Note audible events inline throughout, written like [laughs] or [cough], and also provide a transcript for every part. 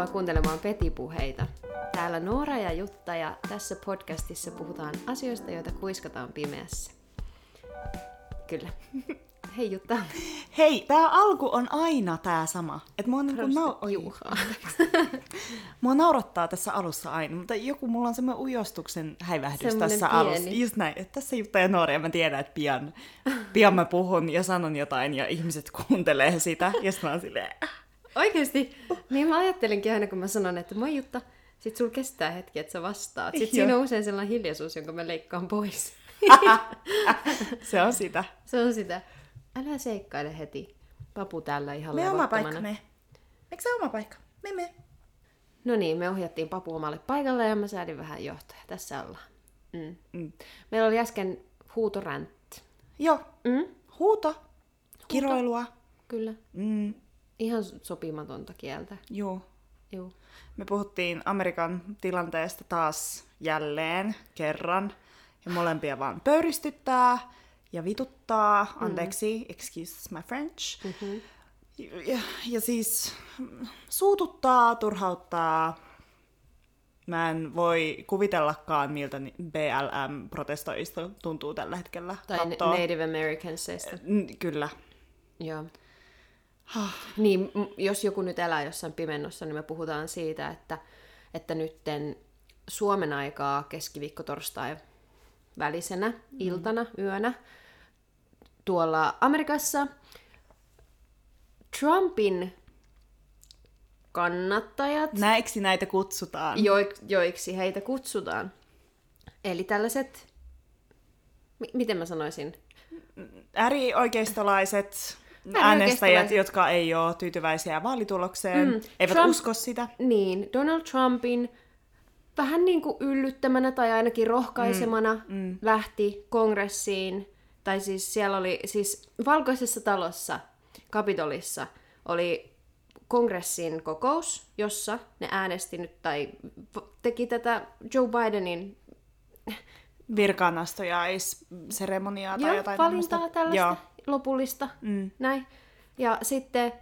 Tervetuloa kuuntelemaan Petipuheita. Täällä Noora ja Jutta ja tässä podcastissa puhutaan asioista, joita kuiskataan pimeässä. Kyllä. [laughs] Hei Jutta. Hei, tää alku on aina tää sama. Et mua, niinku nau- [laughs] mua naurattaa tässä alussa aina, mutta joku, mulla on semmoinen ujostuksen häivähdys Semmonen tässä pieni. alussa. Just näin, että tässä Jutta ja Noora, ja mä tiedän, että pian, pian mä puhun ja sanon jotain, ja ihmiset kuuntelee sitä, ja sitten mä oon silleen, Oikeesti? Niin mä ajattelinkin aina, kun mä sanon, että moi Jutta, sit sul kestää hetki, että sä vastaat. Sitten siinä on usein sellainen hiljaisuus, jonka mä leikkaan pois. [laughs] se on sitä. Se on sitä. Älä seikkaile heti. Papu täällä ihan Me oma paikka, me. Eikö se oma paikka? Me, me. No niin, me ohjattiin Papu omalle paikalle ja mä säädin vähän johtoja. Tässä ollaan. Mm. Mm. Meillä oli äsken huutoräntti. Joo, Mm? huuto, kiroilua. Kyllä. Mm, Ihan sopimatonta kieltä. joo. Juu. Me puhuttiin Amerikan tilanteesta taas jälleen kerran. Ja molempia vaan pöyristyttää ja vituttaa. Anteeksi, excuse my French. Mm-hmm. Ja, ja siis mm, suututtaa, turhauttaa. Mä en voi kuvitellakaan, miltä BLM-protestoista tuntuu tällä hetkellä. Tai kattoo. Native Americansista. Kyllä. Joo. Niin, m- jos joku nyt elää jossain pimennossa, niin me puhutaan siitä, että, että nytten Suomen aikaa keskiviikko torstai välisenä iltana, yönä, tuolla Amerikassa Trumpin kannattajat, Näiksi näitä kutsutaan. joik- joiksi heitä kutsutaan. Eli tällaiset, mi- miten mä sanoisin, Äärioikeistolaiset. Äänestäjät, jotka ei ole tyytyväisiä vaalitulokseen, Mm, eivät Trump- usko sitä. Niin, Donald Trumpin vähän niin kuin yllyttämänä tai ainakin rohkaisemana mm, mm. lähti kongressiin. Tai siis siellä oli, siis valkoisessa talossa, Kapitolissa, oli kongressin kokous, jossa ne äänesti nyt tai teki tätä Joe Bidenin Virkaanastojaisseremoniaa tai joo, jotain valintaa tämmöistä. tällaista Joo. Lopullista. Mm. Näin. Ja sitten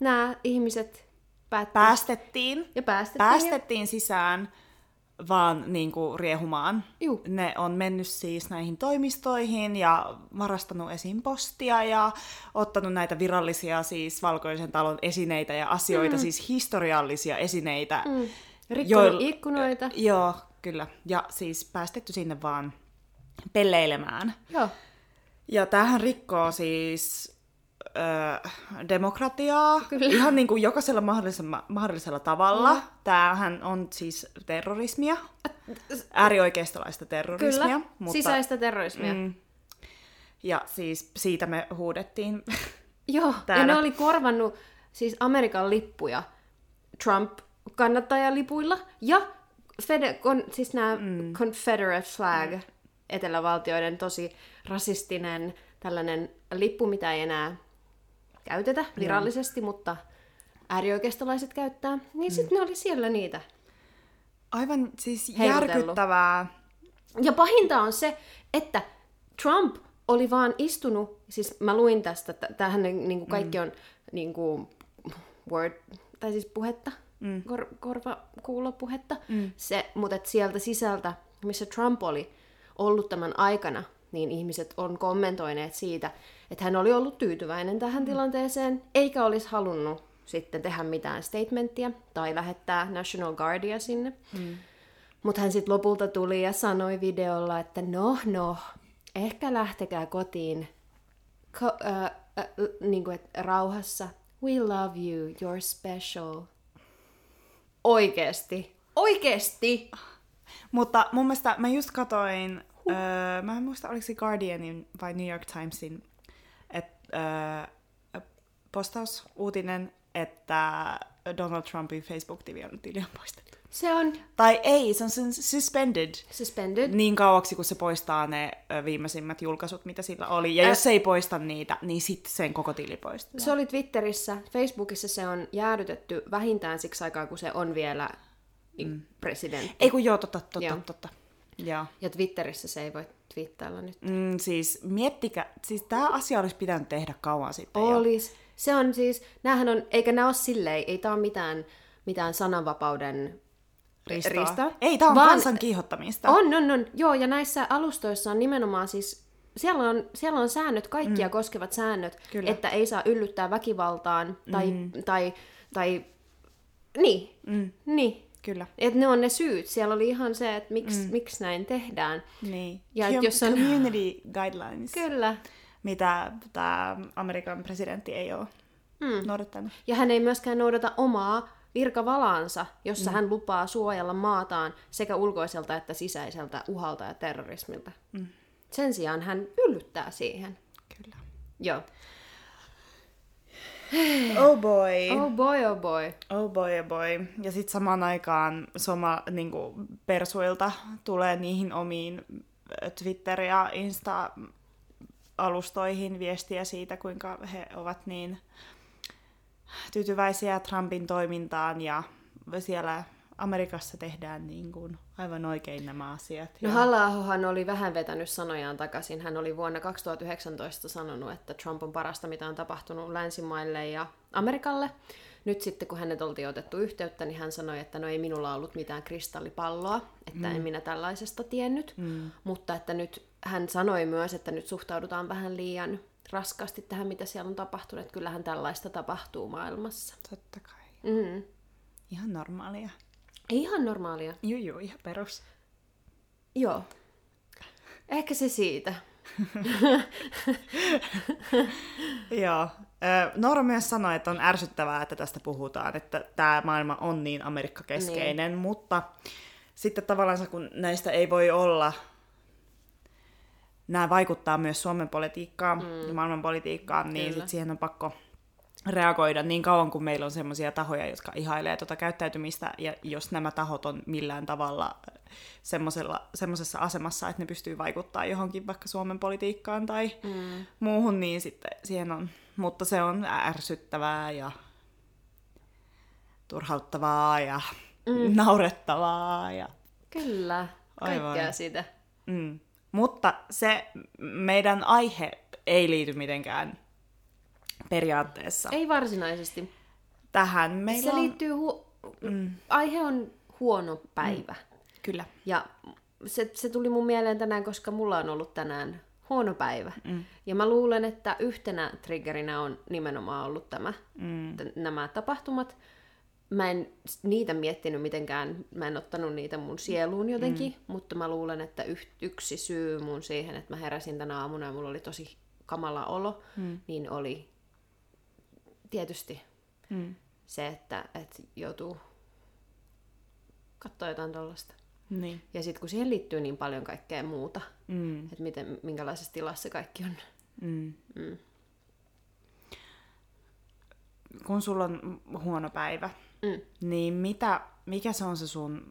nämä ihmiset päätti Päästettiin. ja päästettiin. Päästettiin sisään vaan niin kuin riehumaan. Juu. Ne on mennyt siis näihin toimistoihin ja varastanut esim. postia ja ottanut näitä virallisia siis valkoisen talon esineitä ja asioita, mm. siis historiallisia esineitä. Mm. Rikkonut Joil- ikkunoita. Joo, kyllä. Ja siis päästetty sinne vaan pelleilemään. Joo. Ja tämähän rikkoo siis ö, demokratiaa Kyllä. ihan niin kuin jokaisella mahdollisella, mahdollisella tavalla. Mm. Tämähän on siis terrorismia, äärioikeistolaista terrorismia. Kyllä, Mutta, sisäistä terrorismia. Mm. Mm, ja siis siitä me huudettiin. [laughs] Joo, Täällä. ja ne oli korvannut siis Amerikan lippuja Trump-kannattajalipuilla ja Fede, kon, siis nämä mm. Confederate flag, mm. Etelävaltioiden tosi rasistinen tällainen lippu, mitä ei enää käytetä virallisesti, mutta äärioikeistolaiset käyttää, niin sitten ne oli siellä niitä. Aivan siis Heilutellut. järkyttävää. Ja pahinta on se, että Trump oli vaan istunut, siis mä luin tästä, että tämähän niin kuin kaikki on niin kuin word, tai siis puhetta, mm. kor, korva, kuulopuhetta, mm. se, mutta sieltä sisältä, missä Trump oli ollut tämän aikana, niin ihmiset on kommentoineet siitä, että hän oli ollut tyytyväinen tähän mm. tilanteeseen, eikä olisi halunnut sitten tehdä mitään statementtia tai lähettää National Guardia sinne. Mm. Mutta hän sitten lopulta tuli ja sanoi videolla, että no, no, ehkä lähtekää kotiin Ko- äh, äh, niin kuin, että rauhassa. We love you, you're special. Oikeesti. Oikeesti! Mutta mun mielestä mä just katoin. Öö, mä en muista oliko se Guardianin vai New York Timesin, että öö, postaus, uutinen, että Donald Trumpin Facebook-tili on, tili on poistettu. Se on Tai ei, se on suspended suspended. niin kauaksi, kun se poistaa ne viimeisimmät julkaisut, mitä sillä oli. Ja Ä- jos se ei poista niitä, niin sitten sen koko tili poistuu. Se oli Twitterissä. Facebookissa se on jäädytetty vähintään siksi aikaa, kun se on vielä mm. presidentti. Ei kun joo, totta, totta, Joo. totta. Joo. Ja Twitterissä se ei voi twiittailla nyt. Mm, siis miettikää, siis tämä asia olisi pitänyt tehdä kauan sitten jo. Olis. Se on siis, näähän on, eikä nämä ole silleen, ei tää ole mitään mitään sananvapauden Ristoa. ristoa. Ei, tää on vaan- kansan kiihottamista. On, on, on. Joo, ja näissä alustoissa on nimenomaan siis, siellä on, siellä on säännöt, kaikkia mm. koskevat säännöt, Kyllä. että ei saa yllyttää väkivaltaan tai, mm. tai, tai niin, Mm, niin. Kyllä. Et ne on ne syyt. Siellä oli ihan se, että miksi mm. miksi näin tehdään. Niin. Ja Com- jos on- Community guidelines, Kyllä. mitä tämä Amerikan presidentti ei ole Mm. noudattanut. Ja hän ei myöskään noudata omaa virkavalaansa, jossa mm. hän lupaa suojella maataan sekä ulkoiselta että sisäiseltä uhalta ja terrorismilta. Mm. Sen sijaan hän yllyttää siihen. Kyllä. Joo. [sighs] Oh boy. Oh boy, oh boy. Oh boy, oh boy. Ja sitten samaan aikaan soma niinku, persuilta tulee niihin omiin Twitter- ja Insta-alustoihin viestiä siitä, kuinka he ovat niin tyytyväisiä Trumpin toimintaan ja siellä Amerikassa tehdään niin kuin aivan oikein nämä asiat. No halla oli vähän vetänyt sanojaan takaisin. Hän oli vuonna 2019 sanonut, että Trump on parasta, mitä on tapahtunut länsimaille ja Amerikalle. Nyt sitten, kun hänet oltiin otettu yhteyttä, niin hän sanoi, että no ei minulla ollut mitään kristallipalloa, että mm. en minä tällaisesta tiennyt. Mm. Mutta että nyt hän sanoi myös, että nyt suhtaudutaan vähän liian raskaasti tähän, mitä siellä on tapahtunut. Että kyllähän tällaista tapahtuu maailmassa. Totta kai. Mm. Ihan normaalia. Ihan normaalia. Juu, juu, ihan perus. Joo. Ehkä se siitä. [laughs] Joo. Noora myös sanoi, että on ärsyttävää, että tästä puhutaan, että tämä maailma on niin Amerikka-keskeinen, niin. mutta sitten tavallaan kun näistä ei voi olla, nämä vaikuttaa myös Suomen politiikkaan mm. ja maailman politiikkaan, niin sit siihen on pakko reagoida niin kauan, kun meillä on sellaisia tahoja, jotka ihailee tuota käyttäytymistä, ja jos nämä tahot on millään tavalla semmoisessa asemassa, että ne pystyy vaikuttaa johonkin vaikka Suomen politiikkaan tai mm. muuhun, niin sitten siihen on. Mutta se on ärsyttävää ja turhauttavaa ja mm. naurettavaa. Ja... Kyllä, kaikkea Aivan. siitä. Mm. Mutta se meidän aihe ei liity mitenkään periaatteessa Ei varsinaisesti. tähän. Meillä Se on... liittyy... Hu- mm. Aihe on huono päivä. Mm. Kyllä. Ja se, se tuli mun mieleen tänään, koska mulla on ollut tänään huono päivä. Mm. Ja mä luulen, että yhtenä triggerinä on nimenomaan ollut tämä, mm. t- nämä tapahtumat. Mä en niitä miettinyt mitenkään, mä en ottanut niitä mun sieluun jotenkin, mm. mutta mä luulen, että yh- yksi syy mun siihen, että mä heräsin tänä aamuna ja mulla oli tosi kamala olo, mm. niin oli tietysti Mm. se, että, että joutuu katsoa jotain tollasta. Niin. Ja sitten kun siihen liittyy niin paljon kaikkea muuta, Mm. että miten, minkälaisessa tilassa kaikki on. Mm. Mm. Kun sulla on huono päivä, Mm. niin mitä, mikä se on se sun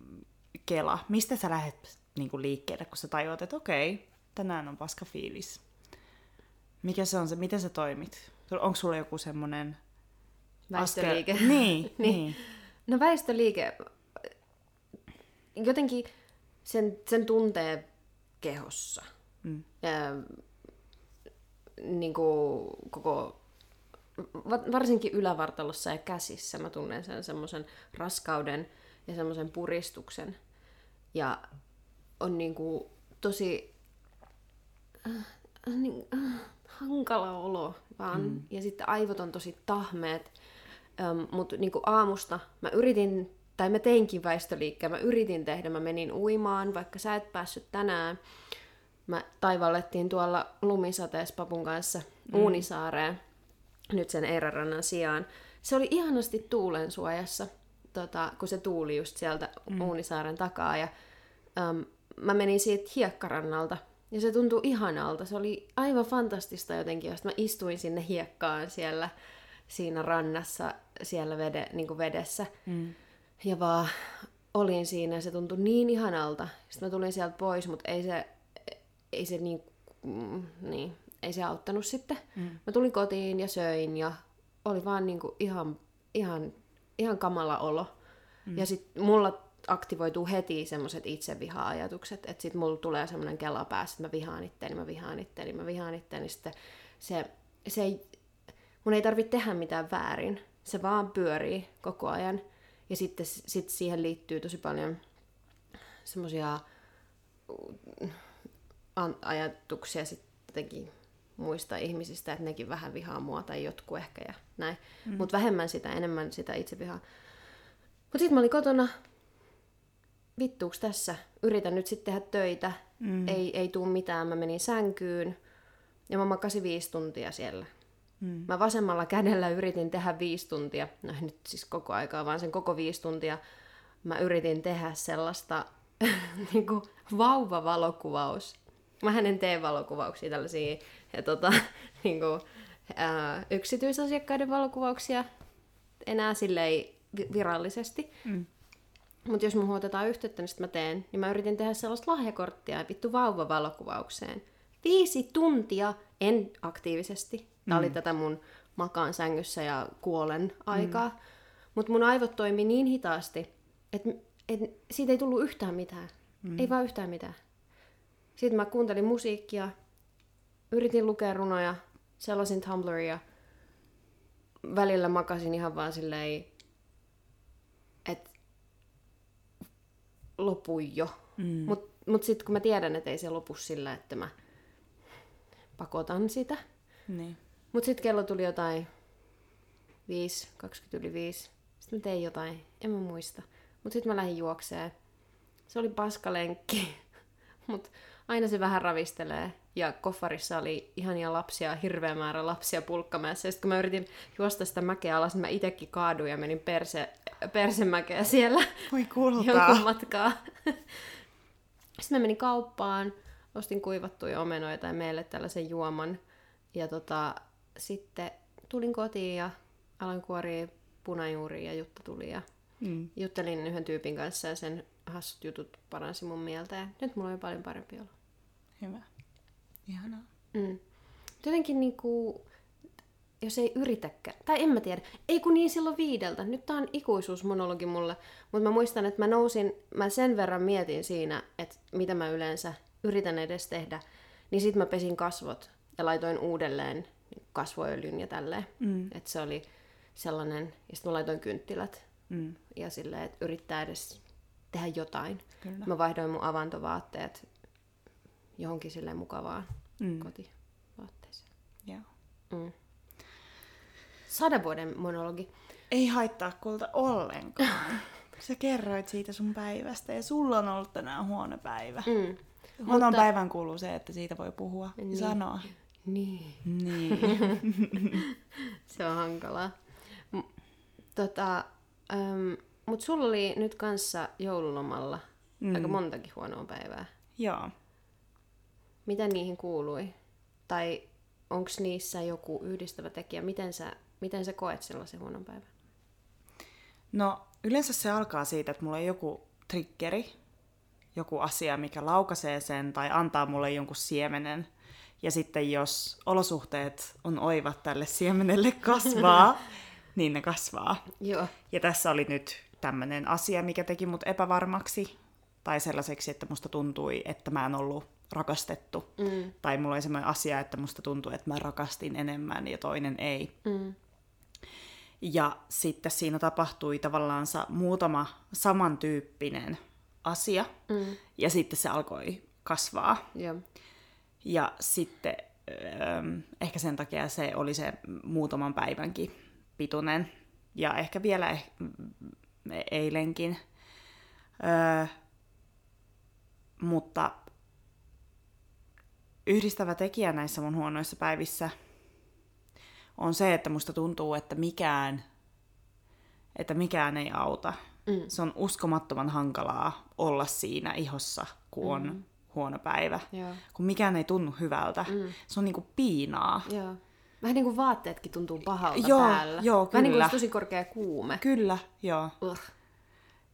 kela? Mistä sä lähdet niin kuin liikkeelle, kun sä tajuat, että okei, tänään on paska fiilis? Mikä se on se, miten sä toimit? Onko sulla joku semmoinen Väistöliike. Askel... [laughs] Niin, Niin. niin. No väistöliike, jotenkin sen, sen tuntee kehossa. Mm. Ja, niin kuin koko, va- varsinkin ylävartalossa ja käsissä mä tunnen sen semmoisen raskauden ja semmoisen puristuksen. Ja on niin kuin tosi äh, niin, äh, hankala olo vaan. Mm. Ja sitten aivot on tosi tahmeet. Um, Mutta niinku aamusta mä yritin, tai mä teinkin väistöliikkeen, mä yritin tehdä, mä menin uimaan, vaikka sä et päässyt tänään. Mä taivallettiin tuolla lumisateessa papun kanssa mm. Uunisaareen, nyt sen Eirarannan sijaan. Se oli ihanasti tuulen suojassa, tota, kun se tuuli just sieltä mm. Uunisaaren takaa. Ja, um, mä menin siitä hiekkarannalta, ja se tuntui ihanalta. Se oli aivan fantastista jotenkin, jos mä istuin sinne hiekkaan siellä siinä rannassa, siellä vede, niin kuin vedessä. Mm. Ja vaan olin siinä ja se tuntui niin ihanalta. Sitten mä tulin sieltä pois, mutta ei se, ei se niin, mm, niin, ei se auttanut sitten. Mm. Mä tulin kotiin ja söin ja oli vaan niin kuin ihan, ihan, ihan kamala olo. Mm. Ja sitten mulla aktivoituu heti semmoiset itseviha-ajatukset, että sitten mulla tulee semmoinen kela päässä, että mä vihaan itteeni, mä vihaan itteeni, mä vihaan itteeni. Sitten se, se mun ei tarvitse tehdä mitään väärin. Se vaan pyörii koko ajan. Ja sitten sit siihen liittyy tosi paljon semmoisia ajatuksia sittenkin muista ihmisistä, että nekin vähän vihaa mua tai jotkut ehkä ja näin. Mm. Mutta vähemmän sitä, enemmän sitä itse vihaa. Mutta sitten mä olin kotona, vittuuks tässä, yritän nyt sitten tehdä töitä, mm. ei, ei tuu mitään, mä menin sänkyyn ja mä makasin viisi tuntia siellä. Mm. Mä vasemmalla kädellä yritin tehdä viisi tuntia, no nyt siis koko aikaa, vaan sen koko viisi tuntia mä yritin tehdä sellaista [laughs] niin kuin vauvavalokuvaus. Mä en tee valokuvauksia tällaisia ja tota, [laughs] niin kuin, ää, yksityisasiakkaiden valokuvauksia enää silleen virallisesti. Mm. Mutta jos mun otetaan yhteyttä, niin mä teen, niin mä yritin tehdä sellaista lahjakorttia vittu vauvavalokuvaukseen. Viisi tuntia, en aktiivisesti. Tämä mm. oli tätä mun makaan sängyssä ja kuolen aikaa. Mm. Mutta mun aivot toimi niin hitaasti, että et siitä ei tullut yhtään mitään. Mm. Ei vaan yhtään mitään. Sitten mä kuuntelin musiikkia, yritin lukea runoja, sellaisin Tumblria. Välillä makasin ihan vaan silleen, että lopui jo. Mm. Mut, mut sitten kun mä tiedän, että ei se lopu sillä, että mä pakotan sitä. Niin. Mut sitten kello tuli jotain 5, 20 yli 5. Sitten mä tein jotain, en mä muista. Mut sitten mä lähdin juokseen. Se oli paskalenkki. [laughs] Mut aina se vähän ravistelee. Ja koffarissa oli ihania lapsia, hirveä määrä lapsia pulkkamäessä. Ja sitten kun mä yritin juosta sitä mäkeä alas, niin mä itekin kaaduin ja menin perse, persemäkeä siellä. [laughs] Voi kultaa. Jonkun matkaa. [laughs] Sitten mä menin kauppaan, ostin kuivattuja omenoita ja meille tällaisen juoman. Ja tota, sitten tulin kotiin ja aloin kuoria punajuuria ja Jutta tuli ja mm. juttelin yhden tyypin kanssa ja sen hassut jutut paransi mun mieltä ja nyt mulla on paljon parempi olo. Hyvä. Ihanaa. Mm. Jotenkin niinku, jos ei yritäkään, tai en mä tiedä, ei kun niin silloin viideltä, nyt tää on ikuisuusmonologi mulle, mutta mä muistan, että mä nousin, mä sen verran mietin siinä, että mitä mä yleensä yritän edes tehdä, niin sit mä pesin kasvot ja laitoin uudelleen kasvoöljyn ja tälleen, mm. että se oli sellainen, ja sitten mä laitoin kynttilät mm. ja silleen, että yrittää edes tehdä jotain. Kyllä. Mä vaihdoin mun avantovaatteet johonkin sille mukavaan mm. kotivaatteeseen. Joo. Mm. Sadan vuoden monologi. Ei haittaa kulta ollenkaan. [laughs] Sä kerroit siitä sun päivästä ja sulla on ollut tänään huono päivä. Mm. Huonon Mutta... päivän kuuluu se, että siitä voi puhua niin. ja sanoa. Niin. Niin. [laughs] se on hankalaa. Tota, um, Mutta sulla oli nyt kanssa joululomalla mm. aika montakin huonoa päivää. Joo. Mitä niihin kuului? Tai onko niissä joku yhdistävä tekijä? Miten sä, miten sä koet sellaisen huonon päivän? No yleensä se alkaa siitä, että mulla on joku triggeri, joku asia, mikä laukaisee sen tai antaa mulle jonkun siemenen. Ja sitten jos olosuhteet on oivat tälle siemenelle kasvaa, [laughs] niin ne kasvaa. Joo. Ja tässä oli nyt tämmöinen asia, mikä teki mut epävarmaksi tai sellaiseksi, että musta tuntui, että mä en ollut rakastettu. Mm. Tai mulla oli semmoinen asia, että musta tuntui, että mä rakastin enemmän ja toinen ei. Mm. Ja sitten siinä tapahtui tavallaan muutama samantyyppinen asia. Mm. Ja sitten se alkoi kasvaa. Yeah. Ja sitten ähm, ehkä sen takia se oli se muutaman päivänkin pituinen. Ja ehkä vielä eh- eilenkin. Öö, mutta yhdistävä tekijä näissä mun huonoissa päivissä on se, että musta tuntuu, että mikään, että mikään ei auta. Mm. Se on uskomattoman hankalaa olla siinä ihossa, kun on mm. Huono päivä. Joo. Kun mikään ei tunnu hyvältä. Mm. Se on niinku piinaa. Joo. Vähän niin kuin vaatteetkin tuntuu pahalta joo, päällä. Joo, kyllä. Vähän niin kuin tosi korkea kuume. Kyllä, joo. Ugh.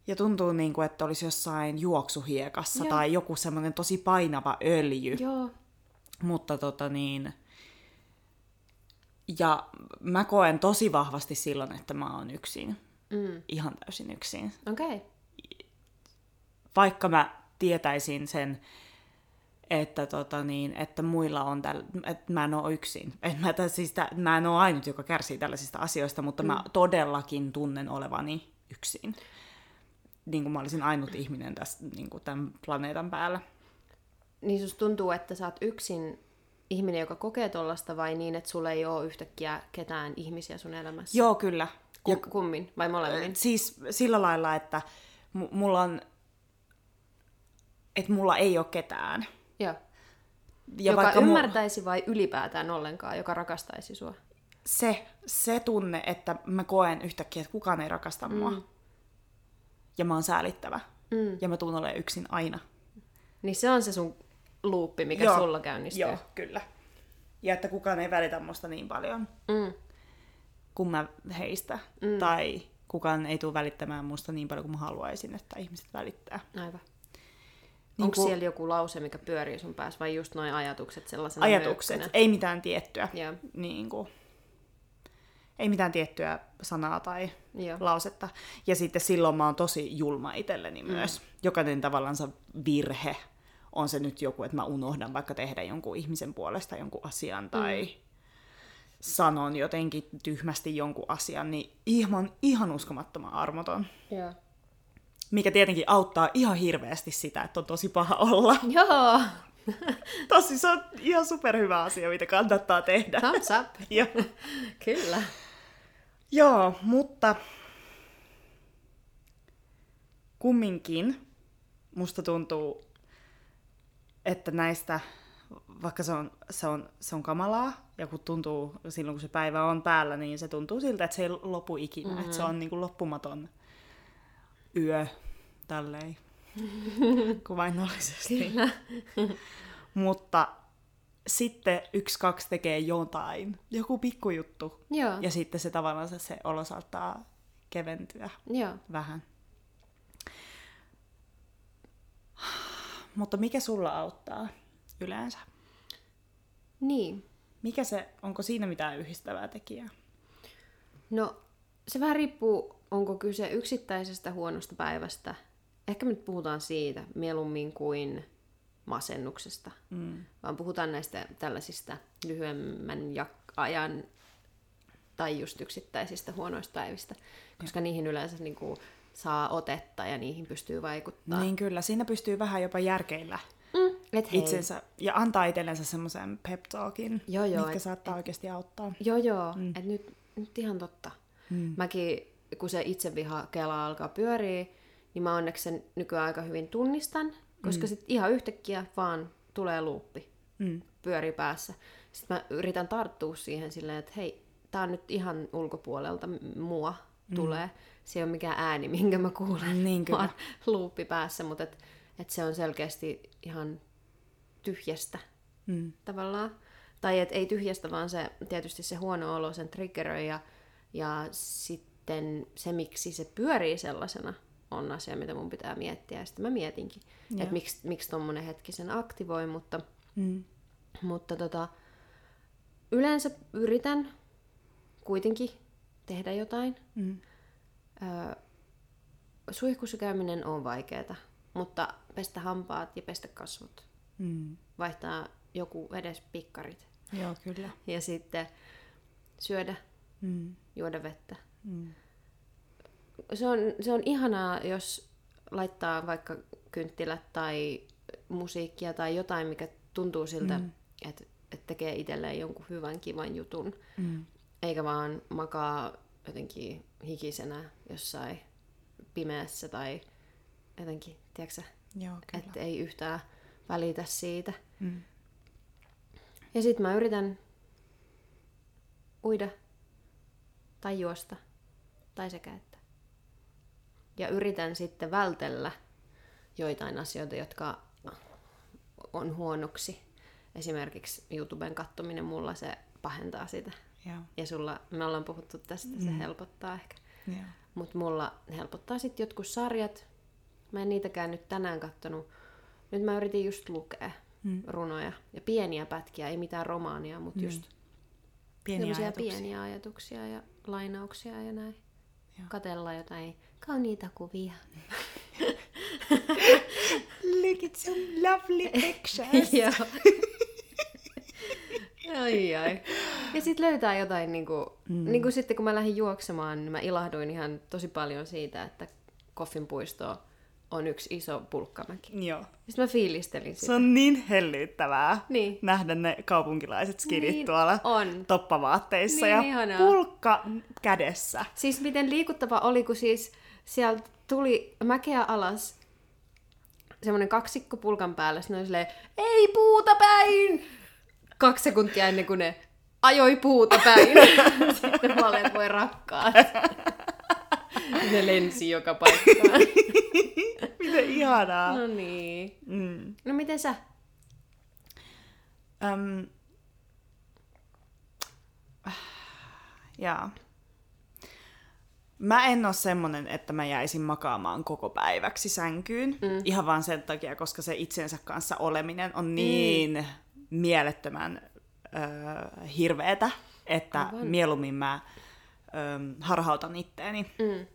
Ja tuntuu niin kuin, että olisi jossain juoksuhiekassa joo. tai joku semmoinen tosi painava öljy. Joo. Mutta tota niin... Ja mä koen tosi vahvasti silloin, että mä oon yksin. Mm. Ihan täysin yksin. Okei. Okay. Vaikka mä tietäisin sen, että, tota niin, että muilla on täl, että mä en ole yksin. Et mä, siis, mä en ole ainut, joka kärsii tällaisista asioista, mutta mm. mä todellakin tunnen olevani yksin. Niin kuin mä olisin ainut ihminen tässä niin kuin tämän planeetan päällä. Niin susta tuntuu, että sä oot yksin ihminen, joka kokee tollasta vai niin, että sulla ei ole yhtäkkiä ketään ihmisiä sun elämässä? Joo, kyllä. Ja kummin vai molemmin? Siis sillä lailla, että m- mulla on, että mulla ei ole ketään. Joo. Ja joka vaikka mu- ymmärtäisi vai ylipäätään ollenkaan, joka rakastaisi sua? se, se tunne, että mä koen yhtäkkiä, että kukaan ei rakasta mua. Mm. Ja mä oon säälittävä. Mm. Ja mä tuun olemaan yksin aina. Niin se on se sun luuppi, mikä Joo. sulla käynnistyy. Joo, kyllä. Ja että kukaan ei välitä musta niin paljon Mm. kuin mä heistä. Mm. Tai kukaan ei tule välittämään musta niin paljon kuin mä haluaisin, että ihmiset välittää. Aivan. Niin Onko kuin siellä joku lause, mikä pyörii sun päässä, vai just noin ajatukset sellaisena ajatukset, möykkynä? ei mitään tiettyä. Joo. Niin kuin, ei mitään tiettyä sanaa tai Joo. lausetta. Ja sitten silloin mä oon tosi julma itselleni Mm. myös. Jokainen tavallaan virhe on se nyt joku, että mä unohdan vaikka tehdä jonkun ihmisen puolesta jonkun asian tai Mm. sanon jotenkin tyhmästi jonkun asian, niin ihan, ihan uskomattoman armoton. Joo. Mikä tietenkin auttaa ihan hirveästi sitä, että on tosi paha olla. [laughs] Joo. [laughs] Tosi se on ihan superhyvä asia, mitä kannattaa tehdä. Thumbs up. [laughs] Joo. Kyllä. Joo, mutta kumminkin musta tuntuu, että näistä, vaikka se on, se on, se on kamalaa, ja kun tuntuu silloin, kun se päivä on päällä, niin se tuntuu siltä, että se ei lopu ikinä. Mm-hmm. Että se on niin kuin loppumaton yö, tälleen, [laughs] kuvainnollisesti. Kyllä. Mutta sitten yksi, kaksi tekee jotain, joku pikkujuttu, Joo. ja sitten se tavallaan se, se olo saattaa keventyä Joo. vähän. Mutta mikä sulla auttaa yleensä? Niin. Mikä se, onko siinä mitään yhdistävää tekijää? No, se vähän riippuu, onko kyse yksittäisestä huonosta päivästä. Ehkä me nyt puhutaan siitä mieluummin kuin masennuksesta, Mm. vaan puhutaan näistä tällaisista lyhyemmän jak- ajan tai just yksittäisistä huonoista päivistä, koska niihin yleensä niin kuin, saa otetta ja niihin pystyy vaikuttaa. Niin kyllä, siinä pystyy vähän jopa järkeillä Mm, et hei. itsensä ja antaa itsellensä semmoisen pep talkin, Joo, joo, mitkä et- saattaa oikeasti auttaa. Joo, joo. Mm. Et nyt, nyt ihan totta. Mm. Mäkin, kun se itseviha kela alkaa pyöriä, niin mä onneksi sen nykyään aika hyvin tunnistan, koska mm. sit ihan yhtäkkiä vaan tulee luuppi, Mm. pyörii päässä. Sitten mä yritän tarttua siihen silleen, että hei, tää on nyt ihan ulkopuolelta mua tulee. Se ei ole mikään ääni, minkä mä kuulen, Niin kyllä. vaan luuppi päässä, mutta et, et se on selkeästi ihan tyhjästä Mm. tavallaan. Tai et ei tyhjästä, vaan se tietysti se huono olo sen triggeröi ja, ja sitten se, miksi se pyörii sellaisena, on asia, mitä mun pitää miettiä. Ja sitten mä mietinkin, Joo. että miksi, miksi tommonen hetki sen aktivoi, mutta, Mm. mutta tota, yleensä yritän kuitenkin tehdä jotain. Mm. Öö, suihkussa käyminen on vaikeeta, mutta pestä hampaat ja pestä kasvot. Mm. Vaihtaa joku edes pikkarit. Joo, kyllä. Ja sitten syödä, Mm. juoda vettä. Mm. Se on, se on ihanaa, jos laittaa vaikka kynttilät tai musiikkia tai jotain, mikä tuntuu siltä, mm. että, että tekee itselleen jonkun hyvän kivan jutun. Mm. Eikä vaan makaa jotenkin hikisenä jossain pimeässä tai jotenkin, tiedätkö Joo, että ei yhtään välitä siitä. Mm. Ja sit mä yritän uida tai juosta tai sekä että. Ja yritän sitten vältellä joitain asioita, jotka on huonoksi. Esimerkiksi YouTuben kattominen mulla se pahentaa sitä. Joo. Ja sulla, me ollaan puhuttu tästä, se helpottaa ehkä. Joo. Mutta mulla helpottaa sitten jotkut sarjat. Mä en niitäkään nyt tänään kattonut. Nyt mä yritin just lukea Mm. runoja. Ja pieniä pätkiä, ei mitään romaania, mutta Mm. just Pieniä ajatuksia. pieniä ajatuksia ja lainauksia ja näin. Joo. Katella jotain kauniita kuvia. Look at some lovely pictures. [laughs] Joo. ai ai. Ja sitten löytää jotain, niin kuin, mm. niin kuin sitten kun mä lähdin juoksemaan, niin mä ilahduin ihan tosi paljon siitä, että Koffin puisto on yksi iso pulkkamäki. Joo. Sitten mä fiilistelin sitä. Se on niin hellyyttävää Niin. nähdä ne kaupunkilaiset skidit Niin tuolla on. toppavaatteissa Niin ja ihanaa. pulkka kädessä. Siis miten liikuttava oli, kun siis sieltä tuli mäkeä alas semmoinen kaksikko pulkan päällä, sitten oli silleen, ei puuta päin! Kaksi sekuntia ennen kuin ne ajoi puuta päin. [laughs] Sitten mä olen, voi rakkaat. Ne lensi joka paikkaan. [laughs] Miten ihanaa. No niin. Mm. No miten sä? Öm, jaa. Mä en ole semmonen, että mä jäisin makaamaan koko päiväksi sänkyyn. Mm. Ihan vaan sen takia, koska se itsensä kanssa oleminen on niin mm. mielettömän ö, hirveetä, että Aivan. mieluummin mä ö, harhautan itteeni. Mm.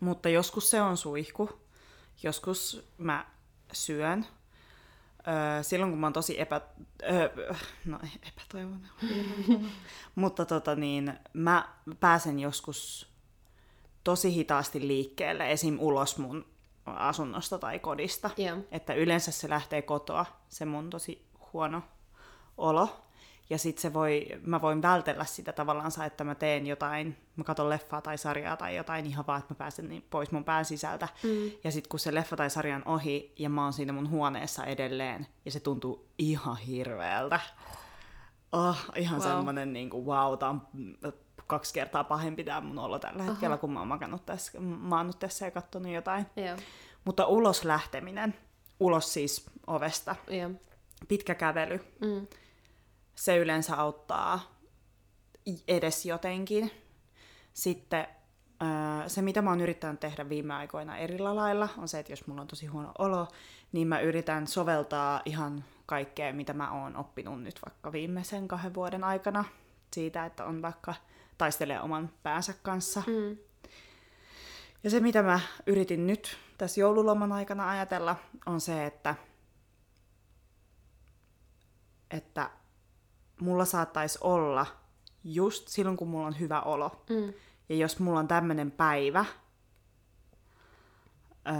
Mutta joskus se on suihku. Joskus mä syön. Öö, silloin kun mä oon tosi epä... Öö, no epätoivoinen. [laughs] Mutta tota niin, mä pääsen joskus tosi hitaasti liikkeelle, esim. ulos mun asunnosta tai kodista. Joo. Että yleensä se lähtee kotoa, se mun tosi huono olo. Ja sit se voi, mä voin vältellä sitä tavallaan, että mä teen jotain, mä katson leffaa tai sarjaa tai jotain ihan vaan, että mä pääsen niin pois mun pään sisältä. Mm. Ja sit kun se leffa tai sarja on ohi ja mä oon siinä mun huoneessa edelleen ja se tuntuu ihan hirveältä. Oh, ihan Wow. semmonen niinku, wow, tää on kaksi kertaa pahempi tää mun olo tällä hetkellä, kun mä oon makannut tässä, maannut tässä ja katsonut jotain. Joo. Mutta ulos lähteminen, ulos siis ovesta, Joo. pitkä kävely, Mm. Se yleensä auttaa edes jotenkin. Sitten öö, se, mitä mä oon yrittänyt tehdä viime aikoina erillä lailla, on se, että jos mulla on tosi huono olo, niin mä yritän soveltaa ihan kaikkea, mitä mä oon oppinut nyt vaikka viimeisen kahden vuoden aikana. Siitä, että on vaikka taistelee oman päänsä kanssa. Mm. Ja se, mitä mä yritin nyt tässä joululoman aikana ajatella, on se, että, että mulla saattaisi olla just silloin, kun mulla on hyvä olo. Mm. Ja jos mulla on tämmöinen päivä, öö,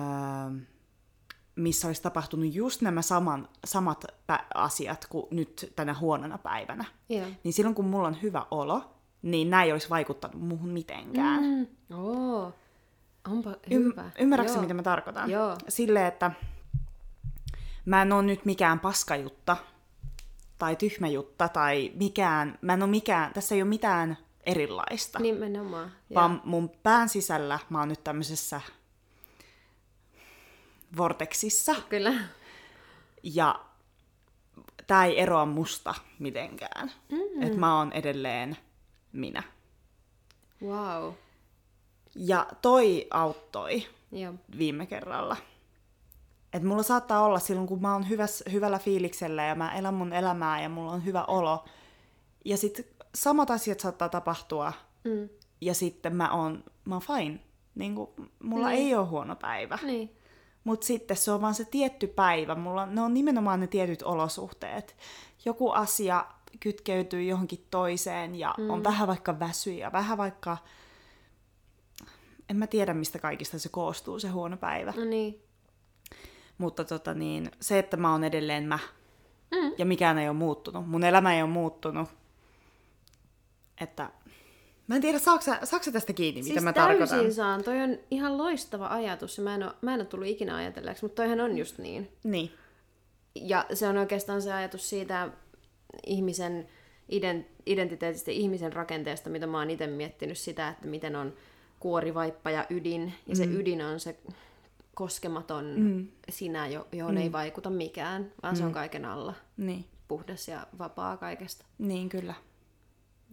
missä olisi tapahtunut just nämä saman, samat pä- asiat kuin nyt tänä huonona päivänä, Joo. niin silloin kun mulla on hyvä olo, niin näin ei olisi vaikuttanut muuhun mitenkään. Mm. Oo. Onpa Ym- hyvä. ymmärrätkö, Joo. mitä mä tarkoitan? Joo. Silleen, että mä en ole nyt mikään paskajutta tai tyhmäjutta tai mikään, mä en ole mikään, tässä ei ole mitään erilaista. Nimenomaan. Joo. Vaan mun pään sisällä mä oon nyt tämmöisessä vorteksissa Kyllä. ja tää ei eroa musta mitenkään. Mm. Että mä oon edelleen minä. Wow. Ja toi auttoi Joo. viime kerralla. Et mulla saattaa olla silloin, kun mä oon hyväs, hyvällä fiiliksellä ja mä elän mun elämää ja mulla on hyvä olo. Ja sitten samat asiat saattaa tapahtua Mm. ja sitten mä oon, mä oon fine. Niin kuin, mulla Niin. ei ole huono päivä. Niin. Mutta sitten se on vaan se tietty päivä. Mulla, ne on nimenomaan ne tietyt olosuhteet. Joku asia kytkeytyy johonkin toiseen ja mm. on vähän vaikka väsy ja vähän vaikka... En mä tiedä, mistä kaikista se koostuu, se huono päivä. No niin. Mutta tota niin, se, että mä oon edelleen mä. Mm. Ja mikään ei ole muuttunut. Mun elämä ei ole muuttunut. Että... Mä en tiedä, saako sä, saako sä tästä kiinni, Siis mitä mä täysin tarkoitan? saan. Toi on ihan loistava ajatus. ja Mä en, oo, mä en ole tullut ikinä ajatelleeksi, mutta toihan on just niin. Niin. Ja se on oikeastaan se ajatus siitä ihmisen ident- identiteetistä, ihmisen rakenteesta, mitä mä oon itse miettinyt sitä, että miten on kuorivaippa ja ydin. Ja se ydin on se koskematon mm. sinä, jo- johon mm. ei vaikuta mikään, vaan mm. se on kaiken alla. Niin. Puhdas ja vapaa kaikesta. Niin, kyllä.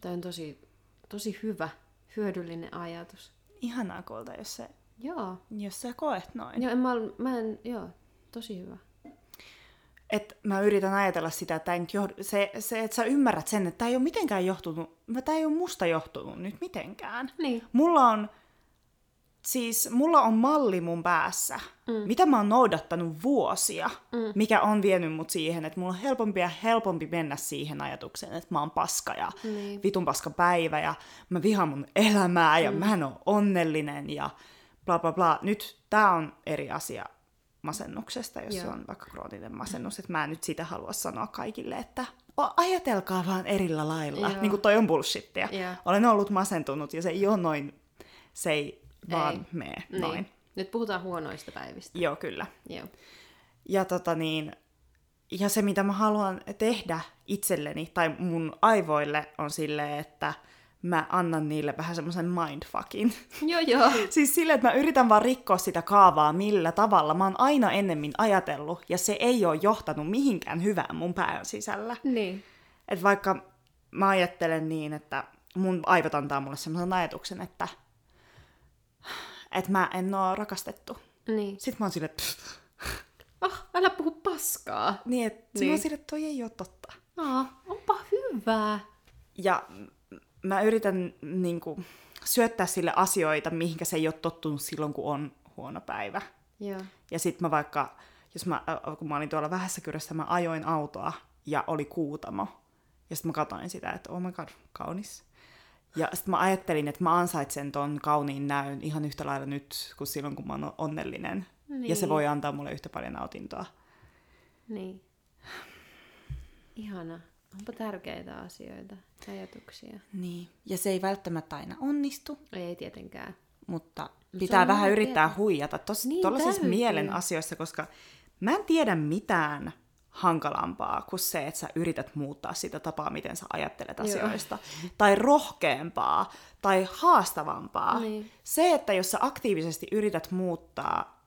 Tämä on tosi, tosi hyvä, hyödyllinen ajatus. Ihanaa kuulta, jos, se, Joo. jos sä koet noin. Joo, en mä, mä en, joo, tosi hyvä. Et mä yritän ajatella sitä, että nyt johdu, se, se, että sä ymmärrät sen, että tämä ei ole mitenkään johtunut, tämä ei ole musta johtunut nyt mitenkään. Niin. Mulla on siis mulla on malli mun päässä, mm. mitä mä oon noudattanut vuosia, mm. mikä on vienyt mut siihen, että mulla on helpompi ja helpompi mennä siihen ajatukseen, että mä oon paska ja niin. vitun paska päivä ja mä vihaan mun elämää ja mm. mä en oo onnellinen ja bla bla bla. Nyt tää on eri asia masennuksesta, jos Joo. on vaikka krooninen masennus, että mä en nyt sitä halua sanoa kaikille, että ajatelkaa vaan erillä lailla, Joo. niin kuin toi on bullshittia. Joo. Olen ollut masentunut ja se ei ole noin, se ei, ei. vaan mene niin. noin. Nyt puhutaan huonoista päivistä. Joo, kyllä. Joo. Ja tota niin, ja se mitä mä haluan tehdä itselleni tai mun aivoille on silleen, että – mä annan niille vähän semmoisen mindfuckin. Joo, joo. [laughs] siis sille, että mä yritän vaan rikkoa sitä kaavaa millä tavalla. Mä oon aina ennemmin ajatellut, ja se ei ole johtanut mihinkään hyvään mun pään sisällä. Niin. Et vaikka mä ajattelen niin, että mun aivot antaa mulle semmoisen ajatuksen, että, että mä en oo rakastettu. Niin. Sitten mä oon silleen, Oh, älä puhu paskaa. Niin, että niin. mä oon silleen, että toi ei ole totta. Aa, onpa hyvää. Ja mä yritän niin kuin, syöttää sille asioita, mihinkä se ei ole tottunut silloin, kun on huono päivä. Joo. Ja sitten mä vaikka, jos mä, kun mä olin tuolla vähässä kyrössä, mä ajoin autoa ja oli kuutamo. Ja sitten mä katsoin sitä, että oh my god, kaunis. Ja sitten mä ajattelin, että mä ansaitsen ton kauniin näyn ihan yhtä lailla nyt, kuin silloin, kun mä oon onnellinen. Niin. Ja se niin. voi antaa mulle yhtä paljon nautintoa. Niin. Ihana. Onpa tärkeitä asioita, ajatuksia. Niin, ja se ei välttämättä aina onnistu. Ei tietenkään. Mutta pitää vähän yrittää tiedä. huijata tos, niin, tuollaisissa mielen asioissa, koska mä en tiedä mitään hankalampaa kuin se, että sä yrität muuttaa sitä tapaa, miten sä ajattelet asioista. Joo. Tai rohkeampaa, tai haastavampaa. Niin. Se, että jos sä aktiivisesti yrität muuttaa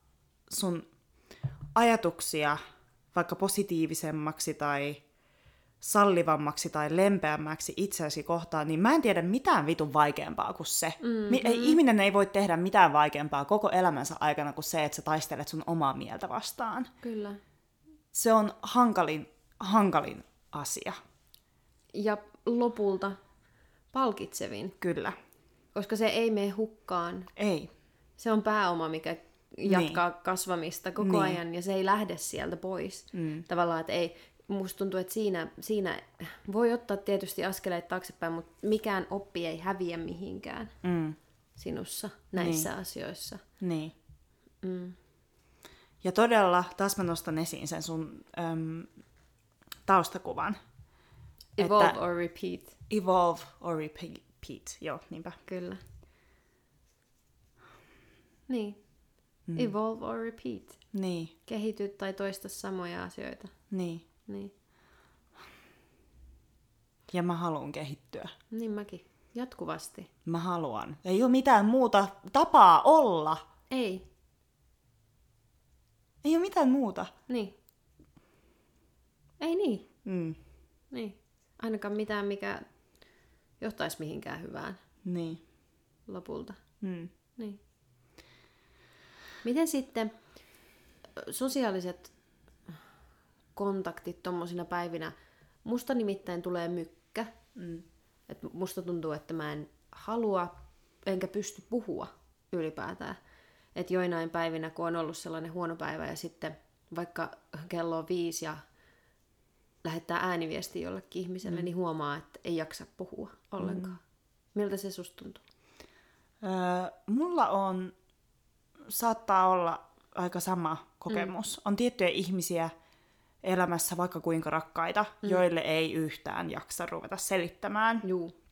sun ajatuksia vaikka positiivisemmaksi tai sallivammaksi tai lempeämmäksi itseäsi kohtaan, niin mä en tiedä mitään vitun vaikeampaa kuin se. Mm-hmm. Ei, ihminen ei voi tehdä mitään vaikeampaa koko elämänsä aikana kuin se, että sä taistelet sun omaa mieltä vastaan. Kyllä. Se on hankalin, hankalin asia. Ja lopulta palkitsevin. Kyllä. Koska se ei mene hukkaan. Ei. Se on pääoma, mikä jatkaa niin. kasvamista koko niin. ajan ja se ei lähde sieltä pois. Mm. Tavallaan, että ei, musta tuntuu, että siinä, siinä voi ottaa tietysti askeleet taaksepäin, mutta mikään oppi ei häviä mihinkään mm. sinussa näissä niin. asioissa. Niin. Mm. Ja todella, taas mä nostan esiin sen sun äm, taustakuvan. Evolve että, or repeat. Evolve or repeat, joo, niinpä. Kyllä. Niin. Mm. Evolve or repeat. Niin. Kehity tai toista samoja asioita. Niin. Niin. Ja mä haluan kehittyä. Niin mäkin. Jatkuvasti. Mä haluan. Ei ole mitään muuta tapaa olla. Ei. Ei ole mitään muuta. Niin. Ei niin. Mm. Niin. Ainakaan mitään, mikä johtaisi mihinkään hyvään. Niin. Lopulta. Mm. Niin. Miten sitten sosiaaliset kontaktit tuommoisina päivinä. Musta nimittäin tulee mykkä. Mm. Et musta tuntuu, että mä en halua enkä pysty puhua ylipäätään. Että joinain päivinä, kun on ollut sellainen huono päivä ja sitten vaikka kello on viisi ja lähettää ääniviesti jollekin ihmiselle, mm. niin huomaa, että ei jaksa puhua ollenkaan. Mm. Miltä se susta tuntuu? Öö, mulla on, saattaa olla aika sama kokemus. Mm. On tiettyjä ihmisiä, elämässä vaikka kuinka rakkaita, mm. joille ei yhtään jaksa ruveta selittämään. Juu.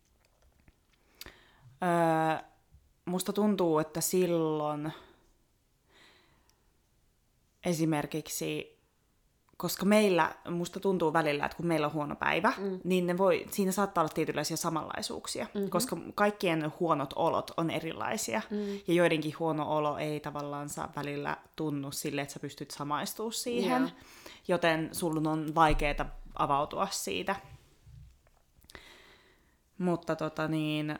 Öö, musta tuntuu, että silloin esimerkiksi, koska meillä, musta tuntuu välillä, että kun meillä on huono päivä, mm. niin ne voi, siinä saattaa olla tietynlaisia samanlaisuuksia, mm-hmm. koska kaikkien huonot olot on erilaisia, mm. ja joidenkin huono olo ei tavallaan saa välillä tunnu sille, että sä pystyt samaistumaan siihen. Yeah joten sun on vaikeaa avautua siitä. Mutta tota niin,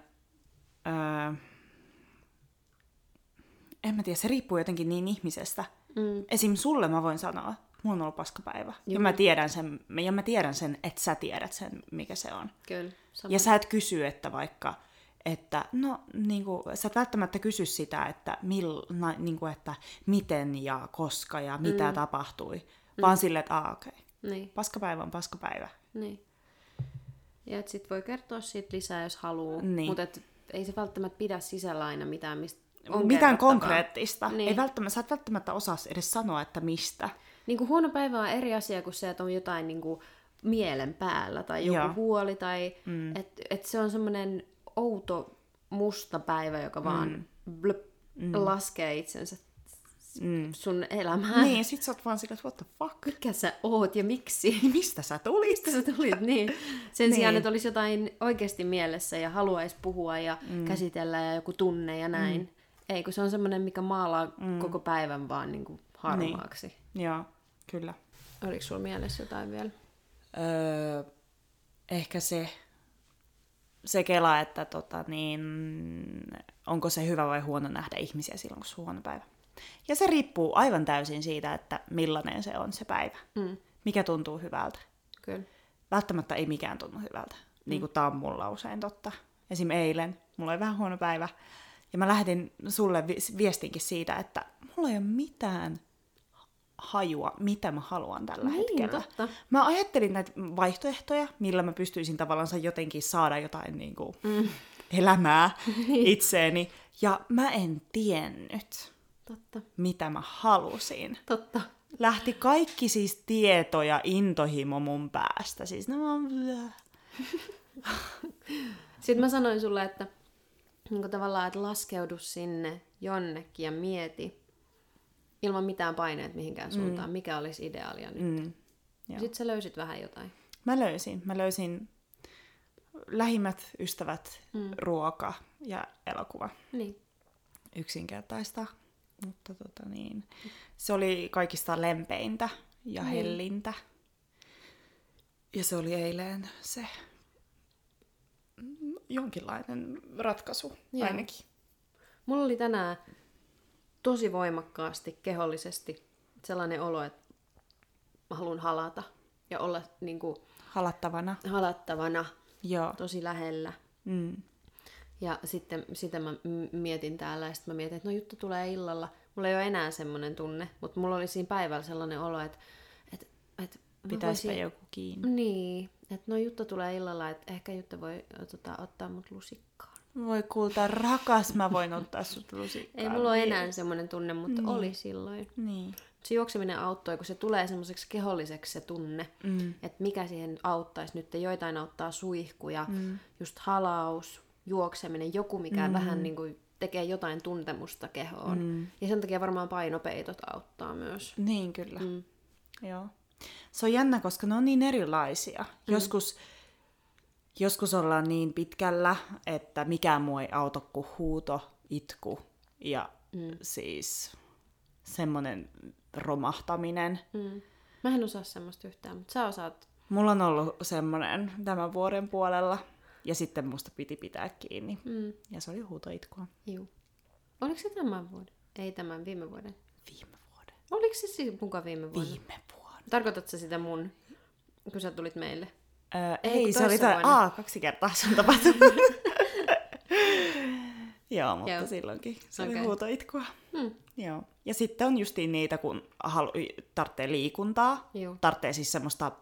öö, en mä tiedä, se riippuu jotenkin niin ihmisestä. Mm. Esim. sulle mä voin sanoa, mulla on ollut paskapäivä. Ja mä tiedän sen, ja mä tiedän sen, että sä tiedät sen, mikä se on. Kyllä. Sama. Ja sä et kysy, että vaikka, että no niin kuin, sä et välttämättä kysy sitä, että, mill, na, niin kuin, että miten ja koska ja mitä mm. tapahtui, mm. vaan silleen, että aah, okei, okay. Niin, paskapäivä on paskapäivä. niin. Ja et sit voi kertoa siitä lisää, jos haluaa. Niin. Mutta ei se välttämättä pidä sisällä aina mitään, mistä Mitään konkreettista. Niin. Ei välttämättä, sä et välttämättä osaa edes sanoa, että mistä. Niin kuin huono päivä on eri asia kuin se, että on jotain niin kuin mielen päällä tai joku Joo. huoli tai mm. että et se on semmoinen outo musta päivä, joka vaan blöp, mm. laskee itsensä Mm. sun elämään. Niin, sit sä oot vaan sillä, että what the fuck? Mikä sä oot ja miksi? Mistä sä tulit? Mistä sä tulit? Niin. Sen Niin. sijaan, että olisi jotain oikeasti mielessä ja haluaisi puhua ja mm. käsitellä ja joku tunne ja näin. Mm. Ei, kun se on semmoinen, mikä maalaa mm. koko päivän vaan niin kuin harmaaksi. Niin. Joo, kyllä. Oliko sulla mielessä jotain vielä? Öö, ehkä se, se kela, että tota, niin, onko se hyvä vai huono nähdä ihmisiä silloin, kun se on huono päivä. Ja se riippuu aivan täysin siitä, että millainen se on se päivä. Mm. Mikä tuntuu hyvältä. Kyllä. Välttämättä ei mikään tunnu hyvältä. Niin kuin tämä on mulla usein totta. Esim. eilen, mulla oli vähän huono päivä. Ja mä lähdin sulle vi- viestinkin siitä, että mulla ei ole mitään hajua, mitä mä haluan tällä Niin, hetkellä. totta. Mä ajattelin näitä vaihtoehtoja, millä mä pystyisin tavallaan jotenkin saada jotain niin kuin, mm. elämää [laughs] itseeni. Ja mä en tiennyt, Totta. mitä mä halusin. Totta. Lähti kaikki siis tieto ja intohimo mun päästä. Siis no, [laughs] Sitten mä sanoin sulle, että niin kuin tavallaan, että laskeudu sinne jonnekin ja mieti ilman mitään paineet mihinkään suuntaan, mm. mikä olisi ideaalia nyt. mm, Ja Sitten sä löysit vähän jotain. Mä löysin. Mä löysin lähimmät ystävät, mm. ruoka ja elokuva. Niin. Yksinkertaista, mutta tota niin, se oli kaikista lempeintä ja Niin. hellintä. Ja se oli eilen se mm, jonkinlainen ratkaisu Joo. ainakin. Mulla oli tänään tosi voimakkaasti kehollisesti sellainen olo, että mä haluan halata ja olla niin kuin, Halattavana. halattavana Joo. tosi lähellä. Mm. Ja sitten sitä mä mietin täällä ja sitten mä mietin, että no juttu tulee illalla. Mulla ei ole enää semmoinen tunne, mutta mulla oli siinä päivällä sellainen olo, että, että, että mä Pitäisipä voisin- joku kiinni. Niin, että no juttu tulee illalla, että ehkä Jutta voi tota, ottaa mut lusikkaan. Voi kulta rakas, mä voin ottaa sut lusikkaan. Ei mulla ole enää semmoinen tunne, mutta Niin. oli silloin. Niin. Se juokseminen auttoi, kun se tulee semmoiseksi keholliseksi se tunne, Mm. että mikä siihen auttaisi. Nyt joitain auttaa suihkuja, mm. just halaus, juokseminen, joku mikä mm. vähän niin kuin tekee jotain tuntemusta kehoon. Mm. Ja sen takia varmaan painopeitot auttaa myös. Niin kyllä. Mm. Joo. Se on jännä, koska ne on niin erilaisia. Mm. Joskus, joskus ollaan niin pitkällä, että mikään muu ei auta kuin huuto, itku ja mm. siis semmoinen romahtaminen. Mm. Mä en osaa semmoista yhtään, mutta sä osaat. Mulla on ollut semmoinen tämän vuoden puolella ja sitten musta piti pitää kiinni. Mm. Ja se oli huutoitkua Juu. Oliko se tämän vuoden? Ei tämän, viime vuoden. viime vuoden. Oliko se siis mukaan viime vuonna? Viime vuonna. Tarkoitatko sitä mun, kun sä tulit meille? Öö, Ei, ei, se oli vuonna. aa, kaksi kertaa se on tapahtunut. [laughs] Joo, mutta Joo. silloinkin se Okei. oli huutoitkua. Hmm. Joo. Ja sitten on justiin niitä, kun halu, tarvitsee liikuntaa, Joo. tarvitsee siis semmoista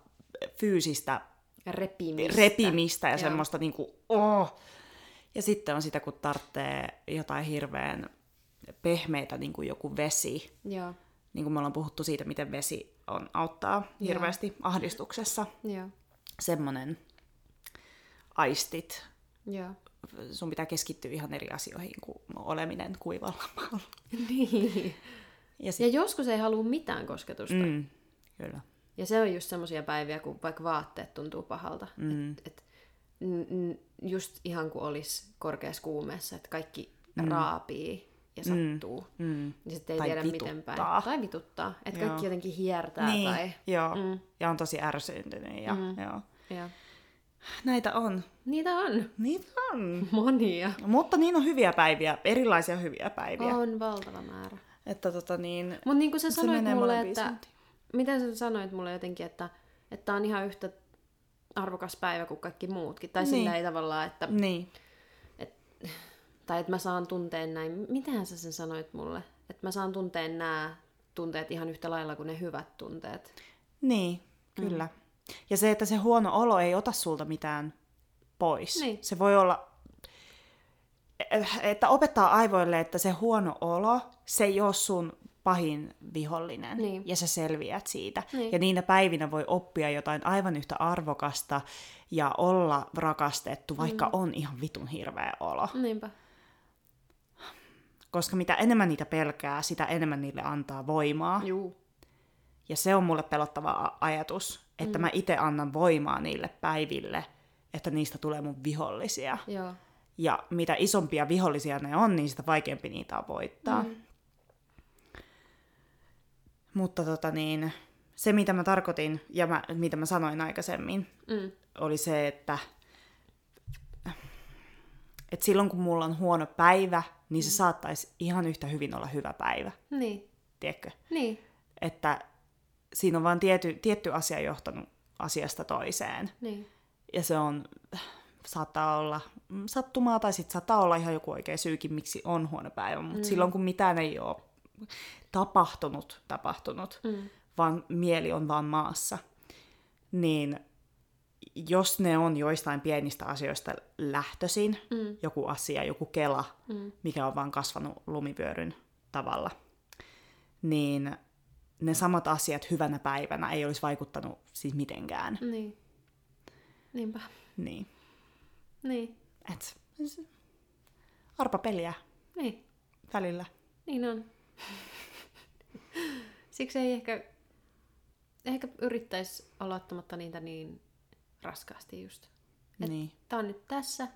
fyysistä Repimistä. repimistä ja Joo. semmoista niinku, oh. Ja sitten on sitä, kun tarvitsee jotain hirveän pehmeitä, niin kuin joku vesi. Joo. Niin kuin me ollaan puhuttu siitä, miten vesi on, auttaa hirveästi ahdistuksessa. Joo. Semmoinen aistit. Joo. Sun pitää keskittyä ihan eri asioihin kuin oleminen kuivalla maalla. [laughs] Niin. Ja Ja sit, joskus ei halua mitään kosketusta. Mm, kyllä. Ja se on just semmoisia päiviä, kun vaikka vaatteet tuntuu pahalta. Mm. Et, et, n- n- just ihan kuin olisi korkeassa kuumeessa, että kaikki mm. raapii ja sattuu. Mm. Mm. Ja sitten ei Tai tiedä miten vituttaa. päin. Tai vituttaa. Että kaikki jotenkin hiertää Niin, tai... joo. Mm. Ja on tosi ärsyntynyt. Ja, Mm. joo. Ja. Näitä on. Niitä on Niitä on. monia. Mutta niin on hyviä päiviä, erilaisia hyviä päiviä. On valtava määrä. Että tota niin, Mutta niin kuin sä sanoit mulle, että... Miten sä sanoit mulle jotenkin, että että on ihan yhtä arvokas päivä kuin kaikki muutkin. Tai Niin. sillä ei tavallaan, että Niin, tai että mä saan tunteen näin, mitähän sä sen sanoit mulle? Että mä saan tunteen nämä tunteet ihan yhtä lailla kuin ne hyvät tunteet. Niin, kyllä. Mm. Ja se, että se huono olo ei ota sulta mitään pois. Niin. Se voi olla, että opettaa aivoille, että se huono olo, se ei ole sun pahin vihollinen. Niin. Ja sä selviät siitä. Niin. Ja niinä päivinä voi oppia jotain aivan yhtä arvokasta ja olla rakastettu, vaikka mm. on ihan vitun hirveä olo. Niinpä. Koska mitä enemmän niitä pelkää, sitä enemmän niille antaa voimaa. Juu. Ja se on mulle pelottava ajatus, että mm. mä itse annan voimaa niille päiville, että niistä tulee mun vihollisia. Joo. Ja mitä isompia vihollisia ne on, niin sitä vaikeampi niitä on voittaa. Mm. Mutta tota niin, se mitä mä tarkoitin ja mä, mitä mä sanoin aikaisemmin, Mm. oli se, että, että silloin kun mulla on huono päivä, niin se saattaisi ihan yhtä hyvin olla hyvä päivä, Niin. tiedätkö? Niin. Että siinä on vain tiety, tietty asia johtanut asiasta toiseen. Niin. Ja se on, saattaa olla mm, sattumaa tai sitten saattaa olla ihan joku oikea syykin, miksi on huono päivä. Mutta mm. silloin kun mitään ei ole tapahtunut, tapahtunut, Mm. vaan mieli on vaan maassa, niin jos ne on joistain pienistä asioista lähtöisin, Mm. joku asia, joku kela, Mm. mikä on vaan kasvanut lumipyöryn tavalla, niin ne samat asiat hyvänä päivänä ei olisi vaikuttanut siis mitenkään. Niin. Niinpä. Niin. Niin. Et, arpa peliä Niin. välillä. Niin on. Siksi ei ehkä, ehkä yrittäisi olla ottamatta niitä niin raskaasti just. Et Niin. Tää on nyt tässä,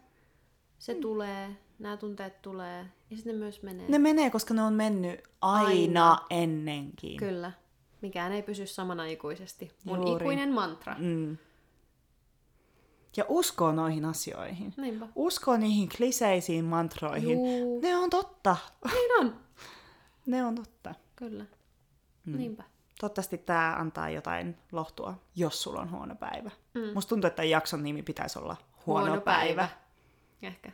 se mm. tulee, nämä tunteet tulee, ja sitten ne myös menee. Ne menee, koska ne on mennyt aina, Aina. aina. ennenkin. Kyllä. Mikään ei pysy samana ikuisesti. Mun Juuri. ikuinen mantra. Mm. Ja uskoo noihin asioihin. Niinpä. Uskoo niihin kliseisiin mantroihin. Juu. Ne on totta. Niin on. Ne on totta. Kyllä. Mm. Niinpä. Toivottavasti tämä antaa jotain lohtua, jos sulla on huono päivä. Mm. Musta tuntuu, että jakson nimi pitäisi olla Huono, huono päivä. päivä. Ehkä.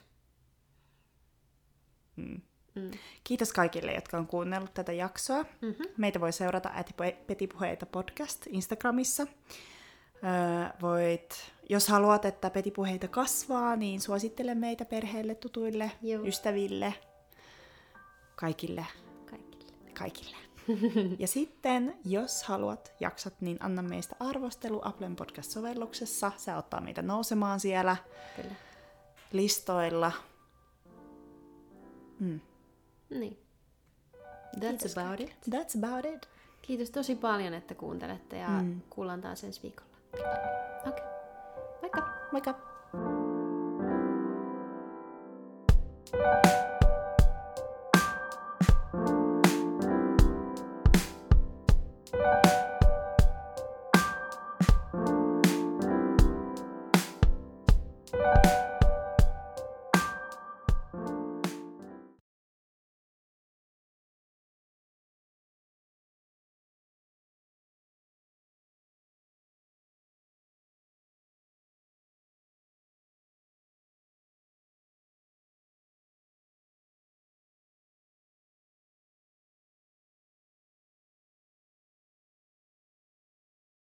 Mm. Mm. Kiitos kaikille, jotka on kuunnellut tätä jaksoa. Mm-hmm. Meitä voi seurata äiti- Petipuheita podcast Instagramissa. Öö, voit, jos haluat, että Petipuheita kasvaa, niin suosittele meitä perheelle, tutuille, Joo. ystäville, kaikille, Kaikille. kaikille. Ja sitten, jos haluat jaksat, niin anna meistä arvostelu Applen podcast-sovelluksessa. Se auttaa meitä nousemaan siellä Kyllä. listoilla. Mm. Niin. That's Kiitos about it. That's about it. Kiitos tosi paljon, että kuuntelette ja Mm. kuullaan taas ensi viikolla. Okei. Okay. Moikka! Moikka!